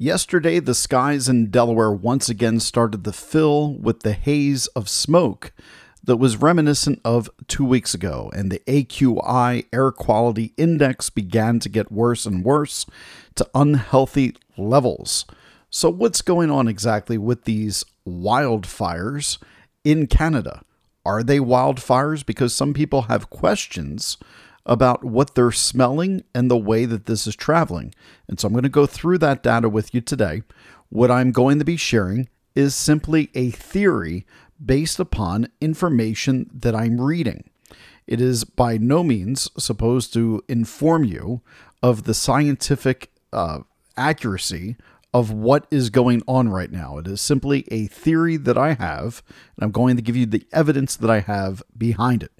Yesterday, the skies in Delaware once again started to fill with the haze of smoke that was reminiscent of two weeks ago, and the AQI air quality index began to get worse and worse to unhealthy levels. So, what's going on exactly with these wildfires in Canada? Are they wildfires? Because some people have questions about what they're smelling and the way that this is traveling. And so I'm going to go through that data with you today. What I'm going to be sharing is simply a theory based upon information that I'm reading. It is by no means supposed to inform you of the scientific uh, accuracy of what is going on right now. It is simply a theory that I have, and I'm going to give you the evidence that I have behind it.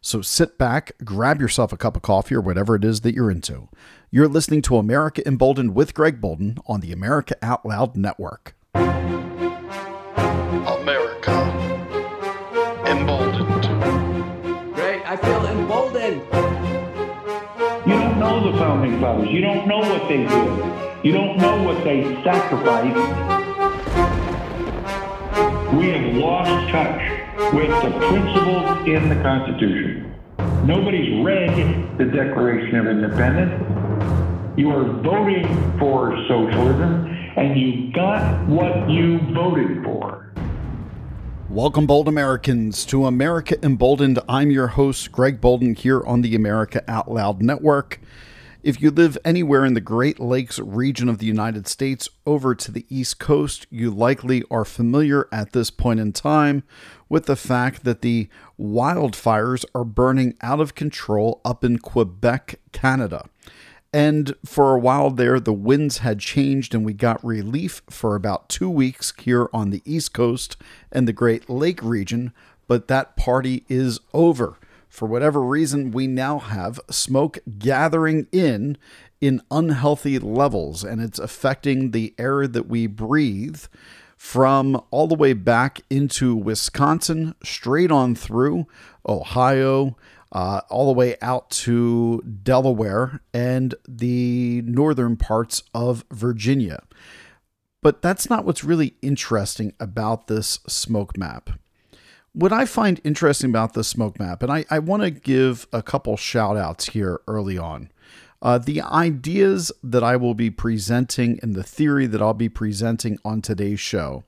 So sit back, grab yourself a cup of coffee or whatever it is that you're into. You're listening to America Emboldened with Greg Boulden on the America Out Loud Network. America Emboldened. Great, I feel emboldened. You don't know the founding fathers. You don't know what they did. You don't know what they sacrificed. We have lost touch with the principles in the Constitution. Nobody's read the Declaration of Independence. You are voting for socialism, and you got what you voted for. Welcome, bold Americans, to America Emboldened. I'm your host, Greg Boulden, here on the America Out Loud Network. If you live anywhere in the Great Lakes region of the United States over to the East Coast, you likely are familiar at this point in time with the fact that the wildfires are burning out of control up in Quebec, Canada. And for a while there, the winds had changed, and we got relief for about two weeks here on the East Coast and the Great Lake region. But that party is over for whatever reason, we now have smoke gathering in in unhealthy levels, and it's affecting the air that we breathe from all the way back into Wisconsin, straight on through Ohio, uh, all the way out to Delaware and the northern parts of Virginia. But that's not what's really interesting about this smoke map what I find interesting about this smoke map, and I, I want to give a couple shout outs here early on. Uh, the ideas that I will be presenting and the theory that I'll be presenting on today's show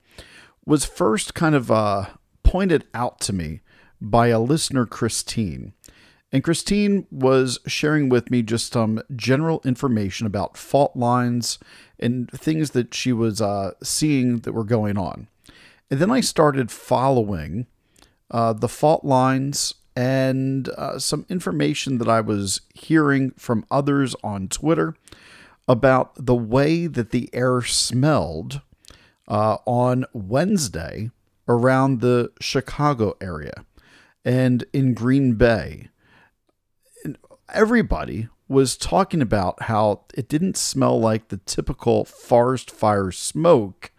was first kind of uh, pointed out to me by a listener, Christine. And Christine was sharing with me just some general information about fault lines and things that she was uh, seeing that were going on. And then I started following uh, the fault lines, and uh, some information that I was hearing from others on Twitter about the way that the air smelled uh, on Wednesday around the Chicago area and in Green Bay. And everybody was talking about how it didn't smell like the typical forest fire smoke,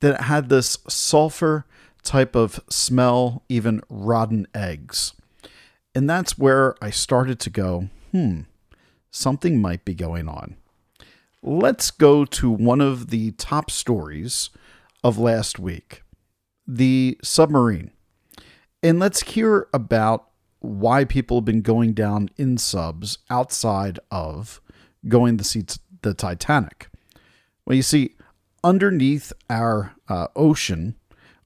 that it had this sulfur type of smell, even rotten eggs. And that's where I started to go, hmm, something might be going on. Let's go to one of the top stories of last week the submarine. And let's hear about why people have been going down in subs outside of going to see the Titanic. Well, you see, underneath our uh, ocean,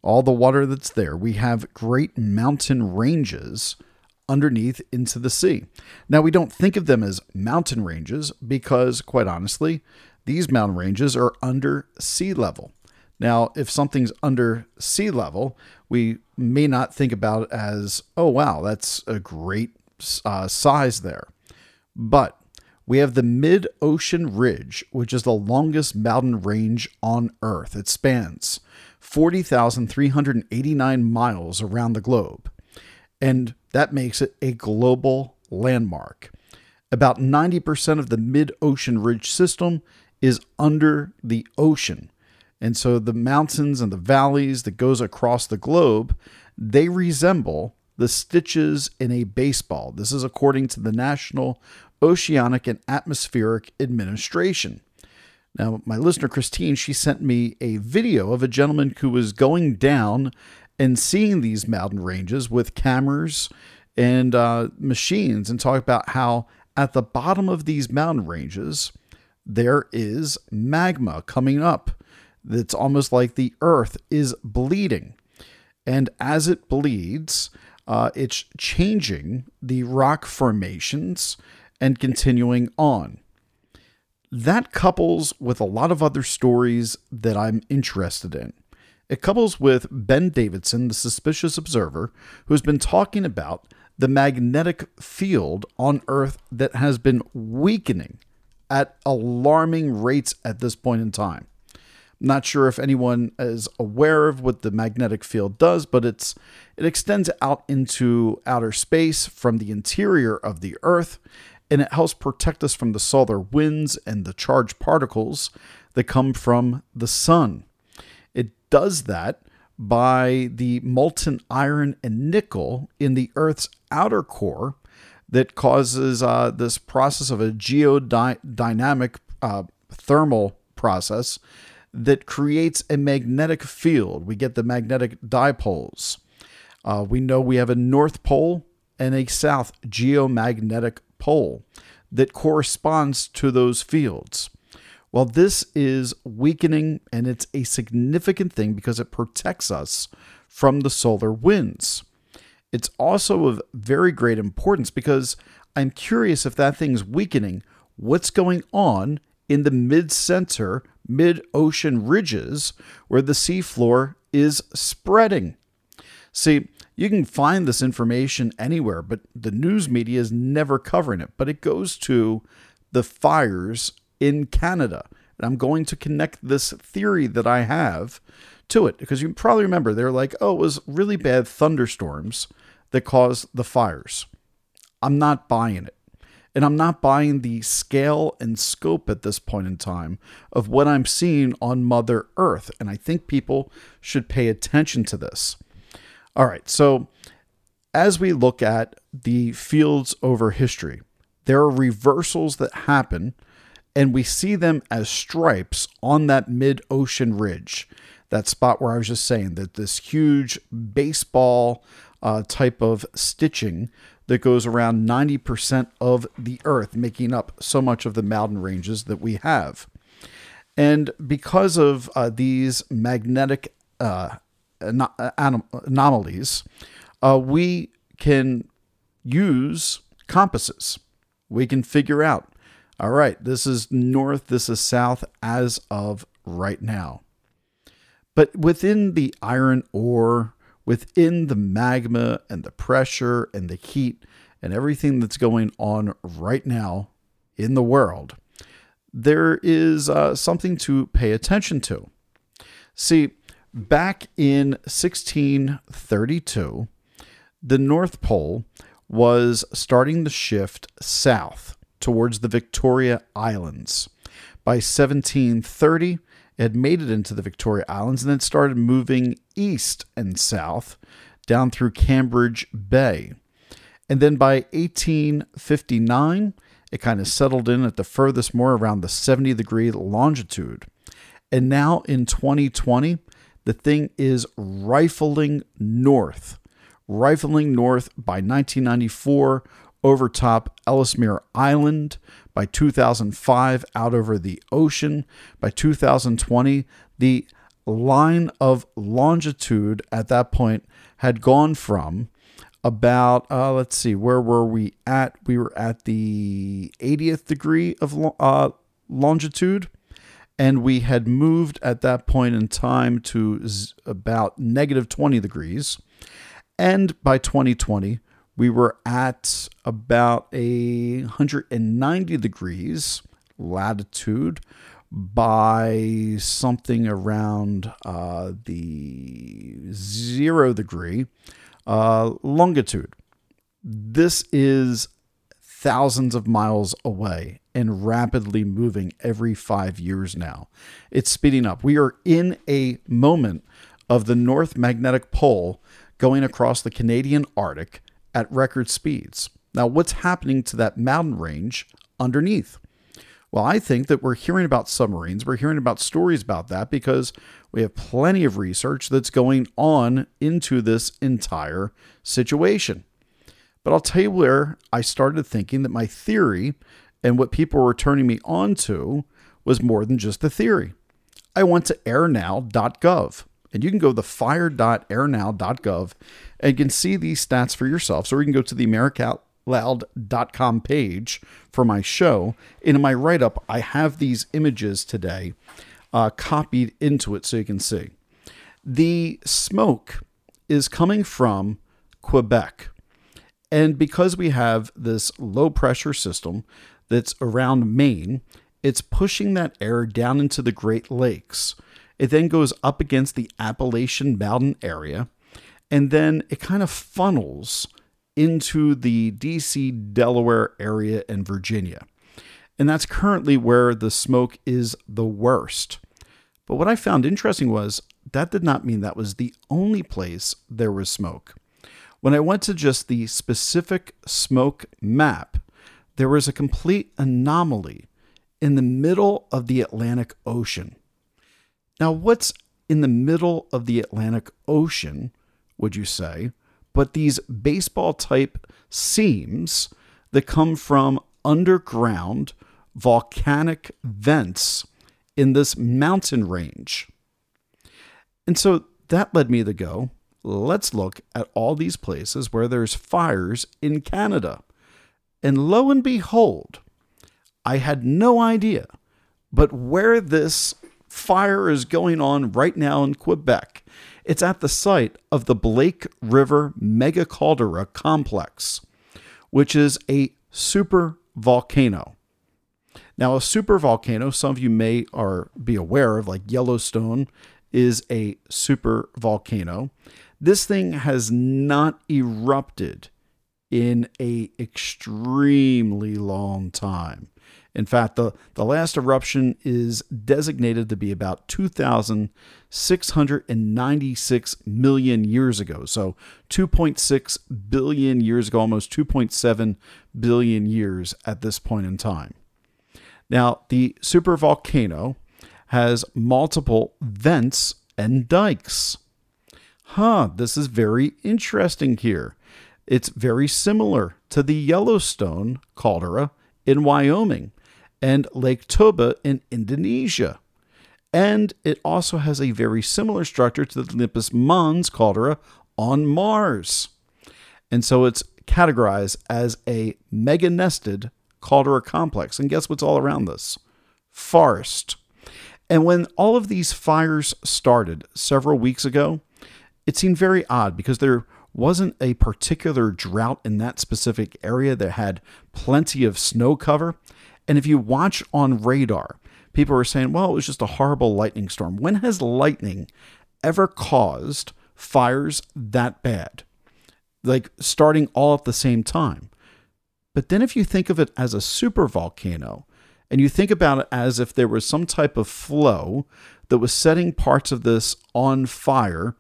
all the water that's there. We have great mountain ranges underneath into the sea. Now, we don't think of them as mountain ranges because, quite honestly, these mountain ranges are under sea level. Now, if something's under sea level, we may not think about it as, oh, wow, that's a great uh, size there. But we have the Mid Ocean Ridge, which is the longest mountain range on Earth. It spans 40,389 miles around the globe. And that makes it a global landmark. About 90% of the mid ocean ridge system is under the ocean. And so the mountains and the valleys that goes across the globe, they resemble the stitches in a baseball. This is according to the National Oceanic and Atmospheric Administration. Now, my listener Christine, she sent me a video of a gentleman who was going down and seeing these mountain ranges with cameras and uh, machines and talk about how at the bottom of these mountain ranges there is magma coming up. It's almost like the earth is bleeding. And as it bleeds, uh, it's changing the rock formations and continuing on. That couples with a lot of other stories that I'm interested in. It couples with Ben Davidson, the suspicious observer, who's been talking about the magnetic field on Earth that has been weakening at alarming rates at this point in time. Not sure if anyone is aware of what the magnetic field does, but it's it extends out into outer space from the interior of the Earth and it helps protect us from the solar winds and the charged particles that come from the sun. Does that by the molten iron and nickel in the Earth's outer core that causes uh, this process of a geodynamic uh, thermal process that creates a magnetic field. We get the magnetic dipoles. Uh, we know we have a north pole and a south geomagnetic pole that corresponds to those fields. Well, this is weakening and it's a significant thing because it protects us from the solar winds. It's also of very great importance because I'm curious if that thing's weakening, what's going on in the mid center, mid ocean ridges where the seafloor is spreading. See, you can find this information anywhere, but the news media is never covering it. But it goes to the fires in Canada. And I'm going to connect this theory that I have to it because you probably remember they're like, oh, it was really bad thunderstorms that caused the fires. I'm not buying it. And I'm not buying the scale and scope at this point in time of what I'm seeing on Mother Earth. And I think people should pay attention to this. All right, so as we look at the fields over history, there are reversals that happen, and we see them as stripes on that mid ocean ridge. That spot where I was just saying that this huge baseball uh, type of stitching that goes around 90% of the earth, making up so much of the mountain ranges that we have. And because of uh, these magnetic uh, anom- anomalies, uh, we can use compasses. We can figure out, all right, this is north, this is south as of right now. But within the iron ore, within the magma and the pressure and the heat and everything that's going on right now in the world, there is uh, something to pay attention to. See, back in 1632, the North Pole was starting to shift south towards the Victoria Islands. By 1730, it had made it into the Victoria Islands and then started moving east and south down through Cambridge Bay. And then by 1859, it kind of settled in at the furthest more around the 70 degree longitude. And now in 2020, the thing is rifling north, rifling north by 1994 over top Ellesmere Island, by 2005 out over the ocean, by 2020 the line of longitude at that point had gone from about uh, let's see where were we at? We were at the 80th degree of uh, longitude. And we had moved at that point in time to z- about negative 20 degrees. And by 2020, we were at about a 190 degrees latitude by something around uh, the zero degree uh, longitude. This is thousands of miles away and rapidly moving every five years now. It's speeding up. We are in a moment of the North Magnetic Pole going across the Canadian Arctic at record speeds. Now, what's happening to that mountain range underneath? Well, I think that we're hearing about submarines, we're hearing about stories about that because we have plenty of research that's going on into this entire situation. But I'll tell you where I started thinking that my theory and what people were turning me on to was more than just a theory. I went to airnow.gov and you can go to fire.airnow.gov and you can see these stats for yourself. So you can go to the americaoutloud.com page for my show. And in my write up, I have these images today uh, copied into it so you can see. The smoke is coming from Quebec. And because we have this low pressure system that's around Maine, it's pushing that air down into the Great Lakes. It then goes up against the Appalachian Mountain area, and then it kind of funnels into the DC, Delaware area, and Virginia. And that's currently where the smoke is the worst. But what I found interesting was that did not mean that was the only place there was smoke. When I went to just the specific smoke map, there was a complete anomaly in the middle of the Atlantic Ocean. Now, what's in the middle of the Atlantic Ocean, would you say, but these baseball type seams that come from underground volcanic vents in this mountain range? And so that led me to go, let's look at all these places where there's fires in Canada. And lo and behold, I had no idea, but where this fire is going on right now in Quebec, it's at the site of the Blake River Mega Caldera Complex, which is a super volcano. Now, a super volcano, some of you may or be aware of, like Yellowstone, is a super volcano. This thing has not erupted in a extremely long time. In fact, the, the last eruption is designated to be about 2,696 million years ago. So 2.6 billion years ago, almost 2.7 billion years at this point in time. Now, the supervolcano has multiple vents and dikes. Huh, this is very interesting here. It's very similar to the Yellowstone caldera in Wyoming and Lake Toba in Indonesia. And it also has a very similar structure to the Olympus Mons caldera on Mars. And so it's categorized as a mega nested caldera complex. And guess what's all around this? Forest. And when all of these fires started several weeks ago, it seemed very odd because there wasn't a particular drought in that specific area that had plenty of snow cover. And if you watch on radar, people are saying, well, it was just a horrible lightning storm. When has lightning ever caused fires that bad? Like starting all at the same time. But then if you think of it as a super volcano, and you think about it as if there was some type of flow that was setting parts of this on fire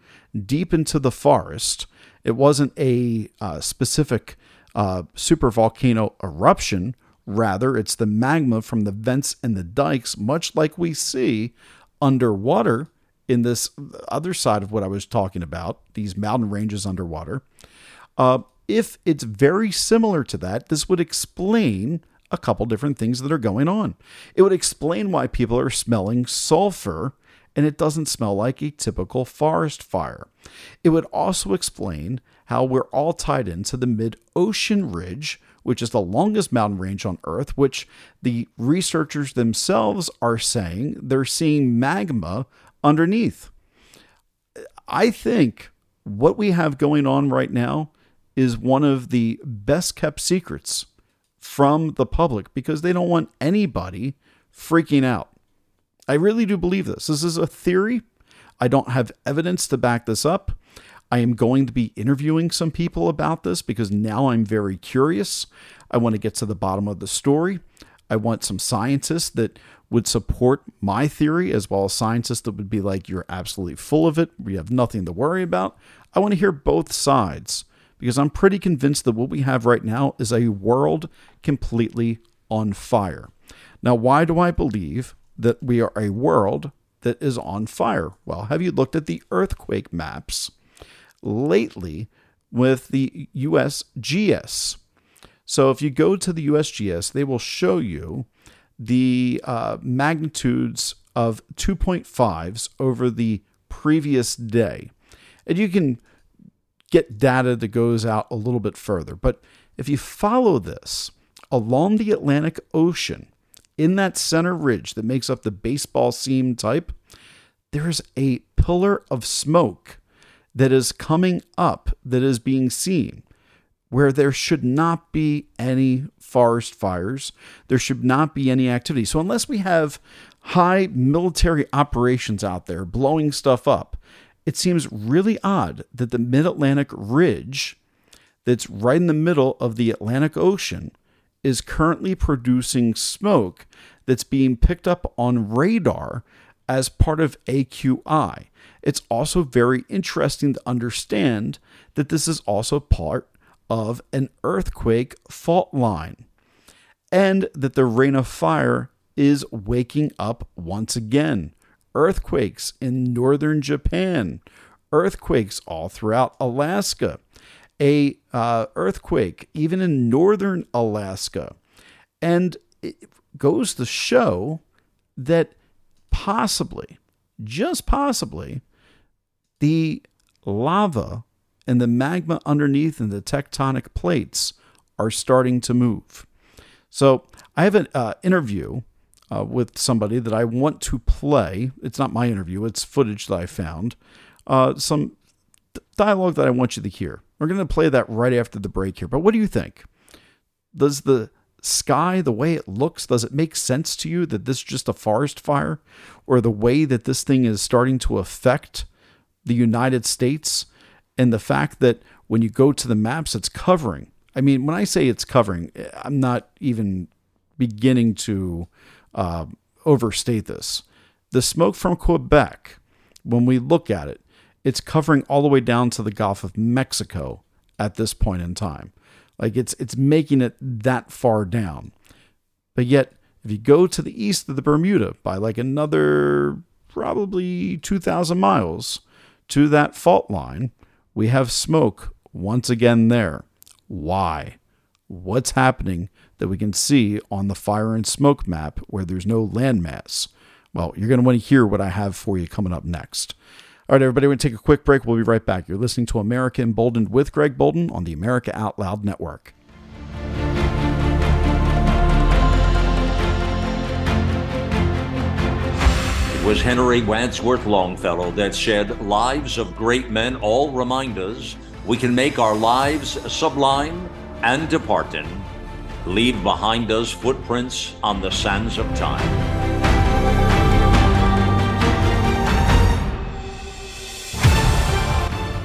deep into the forest, it wasn't a uh, specific uh, super volcano eruption. Rather, it's the magma from the vents and the dikes, much like we see underwater in this other side of what I was talking about, these mountain ranges underwater. Uh, if it's very similar to that, this would explain a couple different things that are going on. It would explain why people are smelling sulfur and it doesn't smell like a typical forest fire. It would also explain how we're all tied into the mid ocean ridge, which is the longest mountain range on Earth, which the researchers themselves are saying they're seeing magma underneath. I think what we have going on right now is one of the best kept secrets from the public because they don't want anybody freaking out. I really do believe this. This is a theory. I don't have evidence to back this up. I am going to be interviewing some people about this because now I'm very curious. I want to get to the bottom of the story. I want some scientists that would support my theory, as well as scientists that would be like, you're absolutely full of it. We have nothing to worry about. I want to hear both sides because I'm pretty convinced that what we have right now is a world completely on fire. Now, why do I believe that we are a world that is on fire? Well, have you looked at the earthquake maps lately with the USGS? So, if you go to the USGS, they will show you the uh, magnitudes of 2.5s over the previous day. And you can get data that goes out a little bit further. But if you follow this along the Atlantic Ocean, in that center ridge that makes up the baseball seam type, there's a pillar of smoke that is coming up that is being seen where there should not be any forest fires. There should not be any activity. So, unless we have high military operations out there blowing stuff up, it seems really odd that the Mid Atlantic Ridge, that's right in the middle of the Atlantic Ocean, is currently producing smoke that's being picked up on radar as part of AQI. It's also very interesting to understand that this is also part of an earthquake fault line and that the Ring of Fire is waking up once again earthquakes in northern Japan, earthquakes all throughout Alaska, a uh, earthquake even in northern Alaska, and it goes to show that possibly, just possibly, the lava and the magma underneath and the tectonic plates are starting to move. So I have an uh, interview uh, with somebody that I want to play. It's not my interview, it's footage that I found. Uh, some dialogue that I want you to hear. We're going to play that right after the break here. But what do you think? Does the sky, the way it looks, does it make sense to you that this is just a forest fire? Or the way that this thing is starting to affect the United States? And the fact that when you go to the maps, it's covering. I mean, when I say it's covering, I'm not even beginning to uh, overstate this. The smoke from Quebec, when we look at it, it's covering all the way down to the Gulf of Mexico at this point in time. Like it's it's making it that far down. But yet, if you go to the east of the Bermuda by like another probably 2,000 miles to that fault line, we have smoke once again there. Why? What's happening that we can see on the fire and smoke map where there's no landmass? Well, you're going to want to hear what I have for you coming up next. All right, everybody, we're going to take a quick break. We'll be right back. You're listening to America Emboldened with Greg Boulden on the America Out Loud Network. It was Henry Wadsworth Longfellow that said, Lives of great men all remind us we can make our lives sublime and departing leave behind us footprints on the sands of time.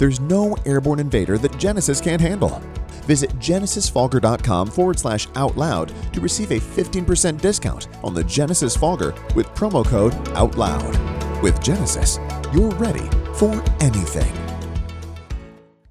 There's no airborne invader that Genesis can't handle. Visit genesisfogger.com forward slash out loud to receive a 15% discount on the Genesis Fogger with promo code OUTLOUD. With Genesis, you're ready for anything.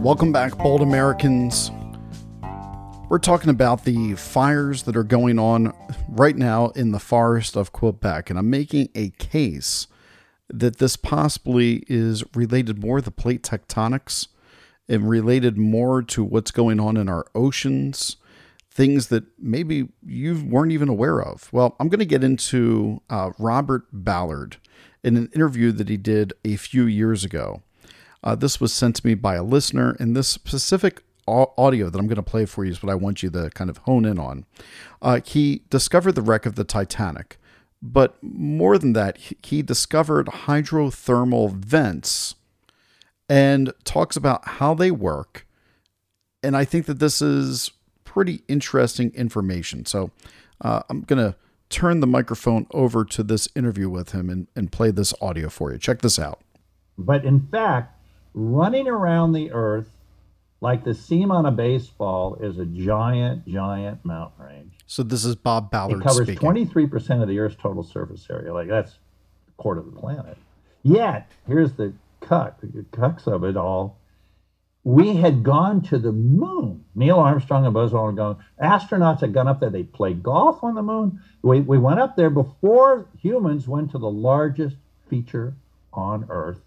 Welcome back, bold Americans. We're talking about the fires that are going on right now in the forest of Quebec, and I'm making a case that this possibly is related more to plate tectonics and related more to what's going on in our oceans, things that maybe you weren't even aware of. Well, I'm going to get into uh, Robert Ballard in an interview that he did a few years ago. Uh, this was sent to me by a listener, and this specific audio that I'm going to play for you is what I want you to kind of hone in on. Uh, he discovered the wreck of the Titanic, but more than that, he discovered hydrothermal vents and talks about how they work. And I think that this is pretty interesting information. So uh, I'm going to turn the microphone over to this interview with him and, and play this audio for you. Check this out. But in fact, running around the earth like the seam on a baseball is a giant, giant mountain range. So this is Bob Ballard. It covers twenty three percent of the Earth's total surface area. Like that's a quarter of the planet. Yet here's the cut, the crux of it all. We had gone to the moon. Neil Armstrong and Buzz Aldrin gone. Astronauts had gone up there. They played golf on the moon. We, we went up there before humans went to the largest feature on Earth.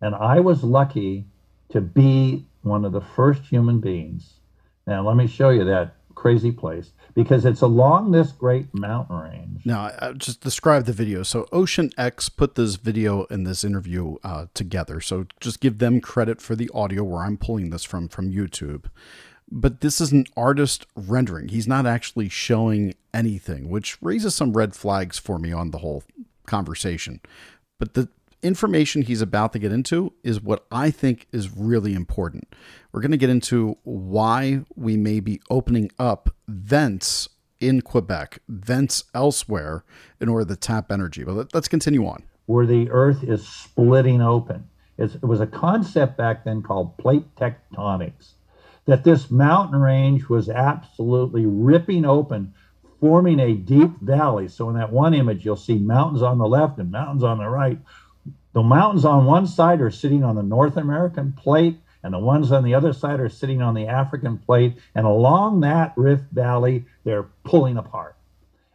And I was lucky to be one of the first human beings. Now, let me show you that crazy place because it's along this great mountain range. Now, I just describe the video. So, Ocean X put this video and this interview uh, together. So, just give them credit for the audio where I'm pulling this from from YouTube. But this is an artist rendering. He's not actually showing anything, which raises some red flags for me on the whole conversation. But the information he's about to get into is what I think is really important. We're going to get into why we may be opening up vents in Quebec, vents elsewhere in order to tap energy. But let, us continue on. Where the earth is splitting open. It's, it was a concept back then called plate tectonics, that this mountain range was absolutely ripping open forming a deep valley. So in that one image, you'll see mountains on the left and mountains on the right, the mountains on one side are sitting on the North American plate, and the ones on the other side are sitting on the African plate. And along that Rift Valley, they're pulling apart.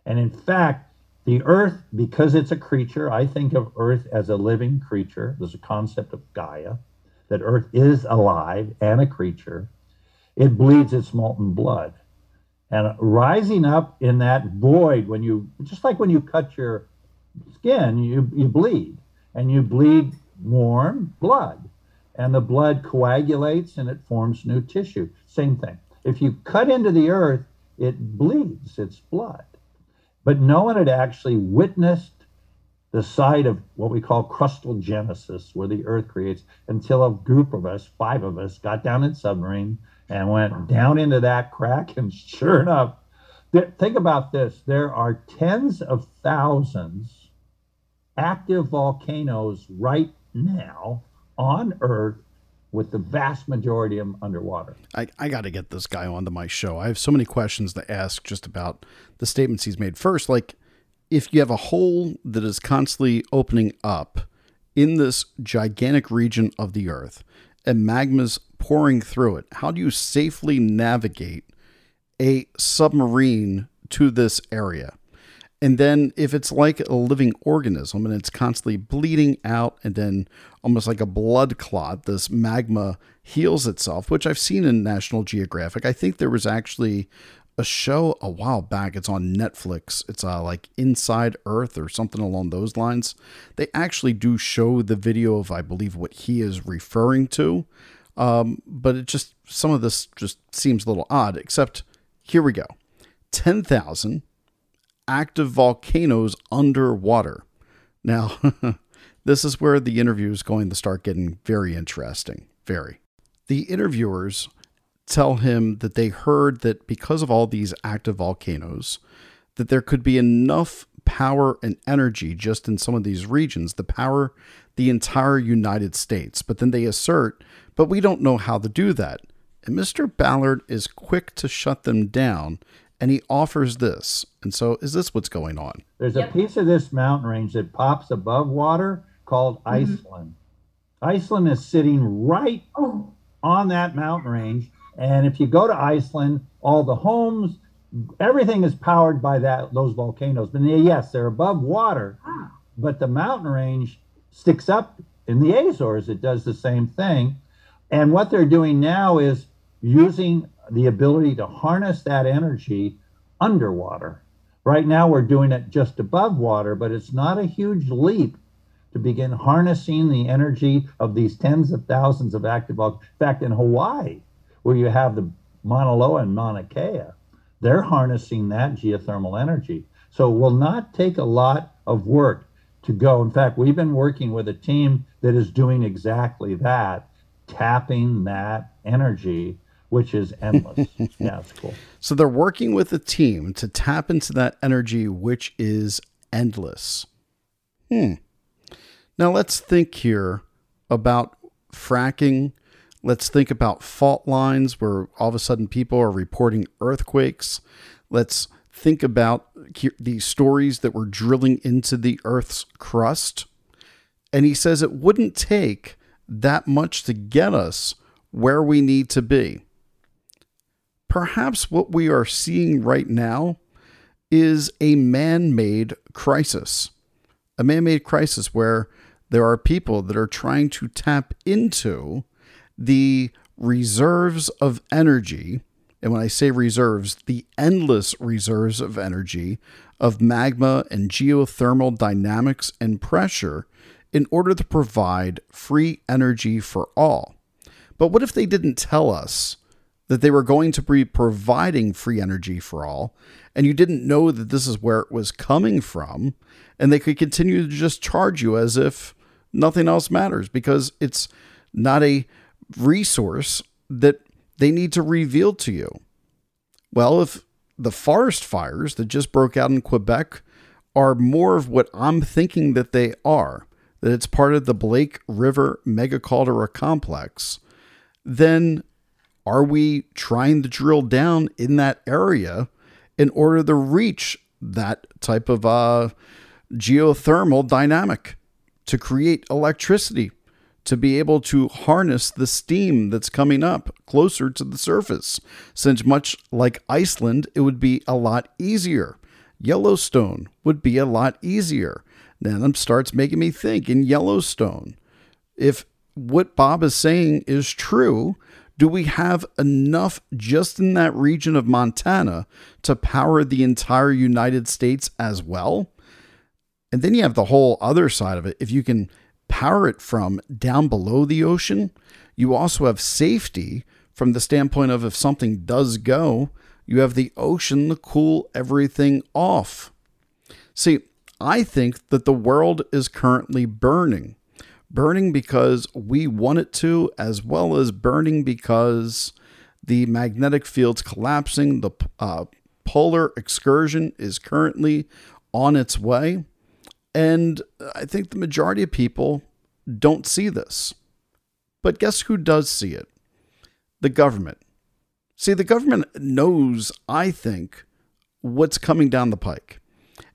And in fact, the Earth, because it's a creature, I think of Earth as a living creature. There's a concept of Gaia, that Earth is alive and a creature. It bleeds its molten blood. And rising up in that void, when you, just like when you cut your skin, you, you bleed and you bleed warm blood and the blood coagulates and it forms new tissue. Same thing. If you cut into the earth, it bleeds, it's blood. But no one had actually witnessed the side of what we call crustal genesis, where the earth creates, until a group of us, five of us, got down in submarine and went down into that crack. And sure enough, there, think about this there are tens of thousands active volcanoes right now on Earth with the vast majority of them underwater. I, I got to get this guy onto my show. I have so many questions to ask just about the statements he's made. First, like if you have a hole that is constantly opening up in this gigantic region of the Earth and magma's pouring through it, how do you safely navigate a submarine to this area? And then if it's like a living organism and it's constantly bleeding out and then almost like a blood clot, this magma heals itself, which I've seen in National Geographic. I think there was actually a show a while back. It's on Netflix. It's uh, like Inside Earth or something along those lines. They actually do show the video of, I believe, what he is referring to. Um, but it just, some of this just seems a little odd, except here we go 10,000 active volcanoes underwater. Now, this is where the interview is going to start getting very interesting. Very. The interviewers tell him that they heard that because of all these active volcanoes, that there could be enough power and energy just in some of these regions to power the entire United States. But then they assert, but we don't know how to do that. And Mr. Ballard is quick to shut them down and he offers this. And so, is this what's going on? There's yep. a piece of this mountain range that pops above water called mm-hmm. Iceland. Iceland is sitting right on that mountain range. And if you go to Iceland, all the homes, everything is powered by that those volcanoes. But yes, they're above water, ah. but the mountain range sticks up in the Azores. It does the same thing. And what they're doing now is using the ability to harness that energy underwater. Right now, we're doing it just above water, but it's not a huge leap to begin harnessing the energy of these tens of thousands of active volcanoes. In fact, in Hawaii, where you have the Mauna Loa and Mauna Kea, they're harnessing that geothermal energy. So it will not take a lot of work to go. In fact, we've been working with a team that is doing exactly that, tapping that energy, which is endless. yeah, it's cool. So they're working with a team to tap into that energy, which is endless. Hmm. Now let's think here about fracking. Let's think about fault lines where all of a sudden people are reporting earthquakes. Let's think about the stories that were drilling into the Earth's crust. And he says it wouldn't take that much to get us where we need to be. Perhaps what we are seeing right now is a man made crisis. A man made crisis where there are people that are trying to tap into the reserves of energy and when I say reserves, the endless reserves of energy of magma and geothermal dynamics and pressure in order to provide free energy for all. But what if they didn't tell us that they were going to be providing free energy for all, and you didn't know that this is where it was coming from, and they could continue to just charge you as if nothing else matters because it's not a resource that they need to reveal to you? Well, if the forest fires that just broke out in Quebec are more of what I'm thinking that they are, that it's part of the Blake River megacaldera complex, then are we trying to drill down in that area in order to reach that type of uh, geothermal dynamic to create electricity to be able to harness the steam that's coming up closer to the surface, since much like Iceland, it would be a lot easier. Yellowstone would be a lot easier. Then it starts making me think in Yellowstone, if what Bob is saying is true, do we have enough just in that region of Montana to power the entire United States as well? And then you have the whole other side of it. If you can power it from down below the ocean, you also have safety from the standpoint of if something does go, you have the ocean to cool everything off. See, I think that the world is currently burning. Burning because we want it to, as well as burning because the magnetic field's collapsing. The uh, polar excursion is currently on its way. And I think the majority of people don't see this. But guess who does see it? The government. See, the government knows, I think, what's coming down the pike.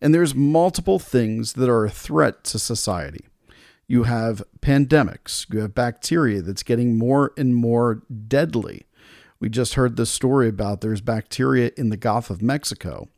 And there's multiple things that are a threat to society. You have pandemics, you have bacteria that's getting more and more deadly. We just heard this story about there's bacteria in the Gulf of Mexico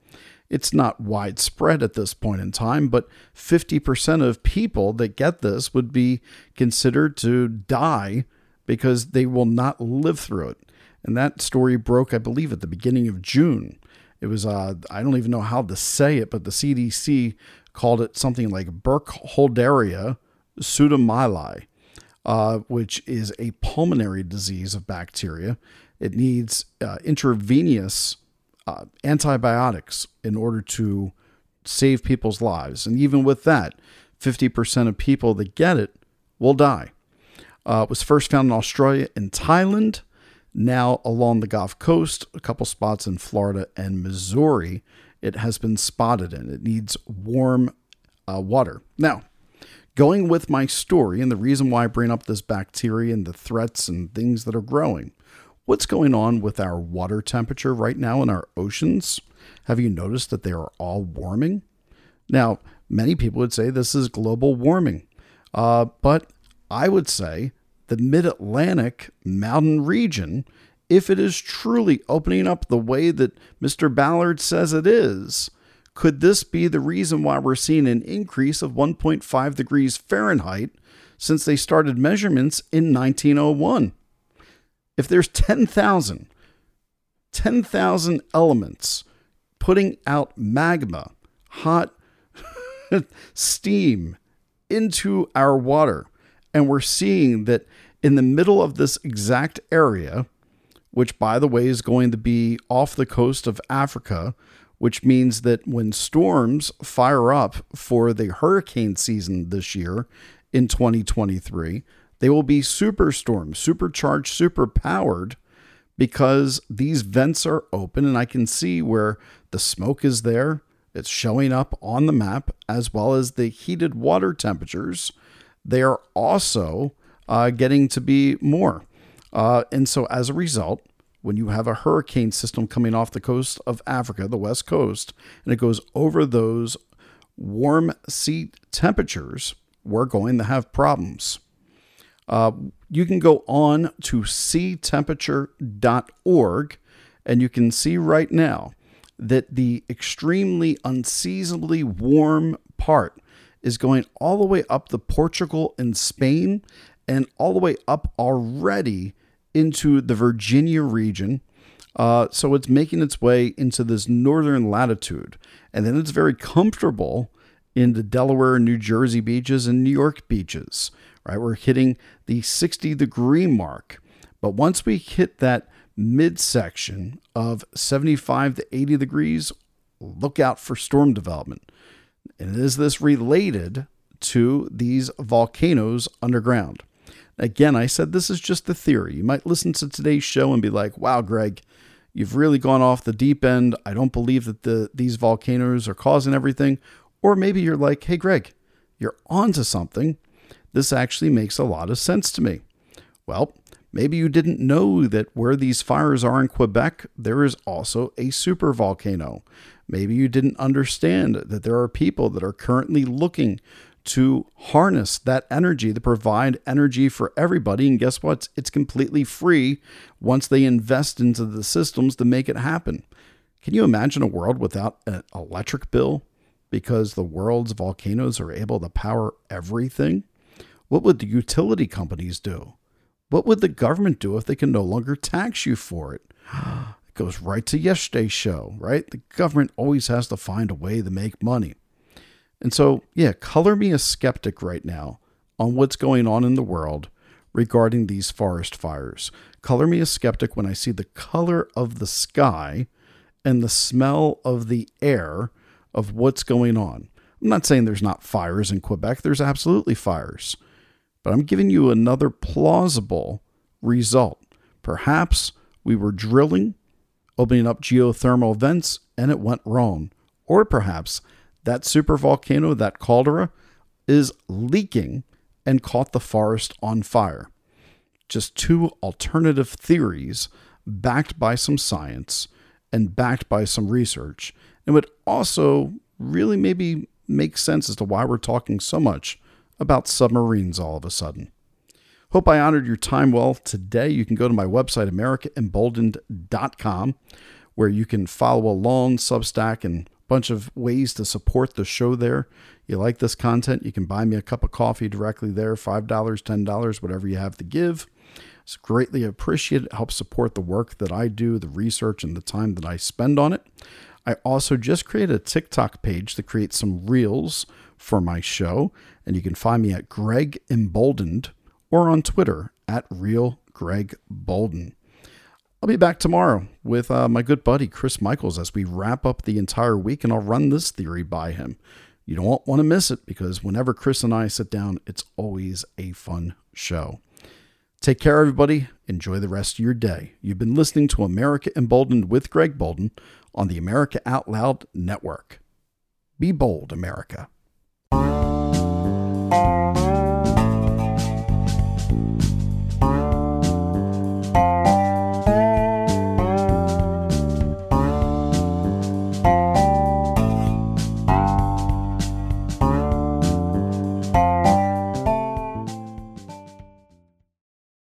it's not widespread at this point in time, but 50% of people that get this would be considered to die because they will not live through it. And that story broke, I believe, at the beginning of June. It was, uh, I don't even know how to say it, but the CDC called it something like Burkholderia pseudomallei, uh, which is a pulmonary disease of bacteria. It needs uh, intravenous uh, antibiotics in order to save people's lives. And even with that, 50% of people that get it will die. Uh, it was first found in Australia and Thailand, now along the Gulf Coast, a couple spots in Florida and Missouri. It has been spotted in. It needs warm uh, water. Now, going with my story and the reason why I bring up this bacteria and the threats and things that are growing, What's going on with our water temperature right now in our oceans? Have you noticed that they are all warming? Now, many people would say this is global warming, uh, but I would say the mid Atlantic mountain region, if it is truly opening up the way that Mr. Ballard says it is, could this be the reason why we're seeing an increase of 1.5 degrees Fahrenheit since they started measurements in 1901? if there's 10,000, 10,000 elements putting out magma, hot steam into our water, and we're seeing that in the middle of this exact area, which by the way is going to be off the coast of Africa, which means that when storms fire up for the hurricane season this year in 2023, they will be superstorms, supercharged, superpowered because these vents are open and I can see where the smoke is there. It's showing up on the map as well as the heated water temperatures. They are also uh, getting to be more. Uh, and so as a result, when you have a hurricane system coming off the coast of Africa, the west coast, and it goes over those warm sea temperatures, we're going to have problems. Uh, you can go on to seatemperature.org and you can see right now that the extremely unseasonably warm part is going all the way up to Portugal and Spain and all the way up already into the Virginia region. Uh, so it's making its way into this northern latitude. And then it's very comfortable in the Delaware, New Jersey beaches and New York beaches, right? We're hitting the 60 degree mark. But once we hit that midsection of 75 to 80 degrees, look out for storm development. And is this related to these volcanoes underground? Again, I said this is just the theory. You might listen to today's show and be like, wow, Greg, you've really gone off the deep end. I don't believe that the these volcanoes are causing everything. Or maybe you're like, hey, Greg, you're onto something. This actually makes a lot of sense to me. Well, maybe you didn't know that where these fires are in Quebec, there is also a super volcano. Maybe you didn't understand that there are people that are currently looking to harness that energy to provide energy for everybody. And guess what? It's completely free once they invest into the systems to make it happen. Can you imagine a world without an electric bill because the world's volcanoes are able to power everything? What would the utility companies do? What would the government do if they can no longer tax you for it? It goes right to yesterday's show, right? The government always has to find a way to make money. And so, yeah, color me a skeptic right now on what's going on in the world regarding these forest fires. Color me a skeptic when I see the color of the sky and the smell of the air of what's going on. I'm not saying there's not fires in Quebec, there's absolutely fires. But I'm giving you another plausible result. Perhaps we were drilling, opening up geothermal vents, and it went wrong. Or perhaps that supervolcano, that caldera, is leaking and caught the forest on fire. Just two alternative theories backed by some science and backed by some research. And would also really maybe make sense as to why we're talking so much about submarines all of a sudden. Hope I honored your time well today. You can go to my website, AmericaEmboldened.com, where you can follow along Substack and bunch of ways to support the show there. You like this content, you can buy me a cup of coffee directly there, $5, $10, whatever you have to give. It's greatly appreciated. It helps support the work that I do, the research, and the time that I spend on it. I also just created a TikTok page to create some reels for my show, and you can find me at Greg Emboldened or on Twitter at Real Greg Boulden. I'll be back tomorrow with uh, my good buddy Chris Michaels as we wrap up the entire week, and I'll run this theory by him. You don't want to miss it because whenever Chris and I sit down, it's always a fun show. Take care, everybody. Enjoy the rest of your day. You've been listening to America Emboldened with Greg Boulden on the America Out Loud Network. Be bold, America.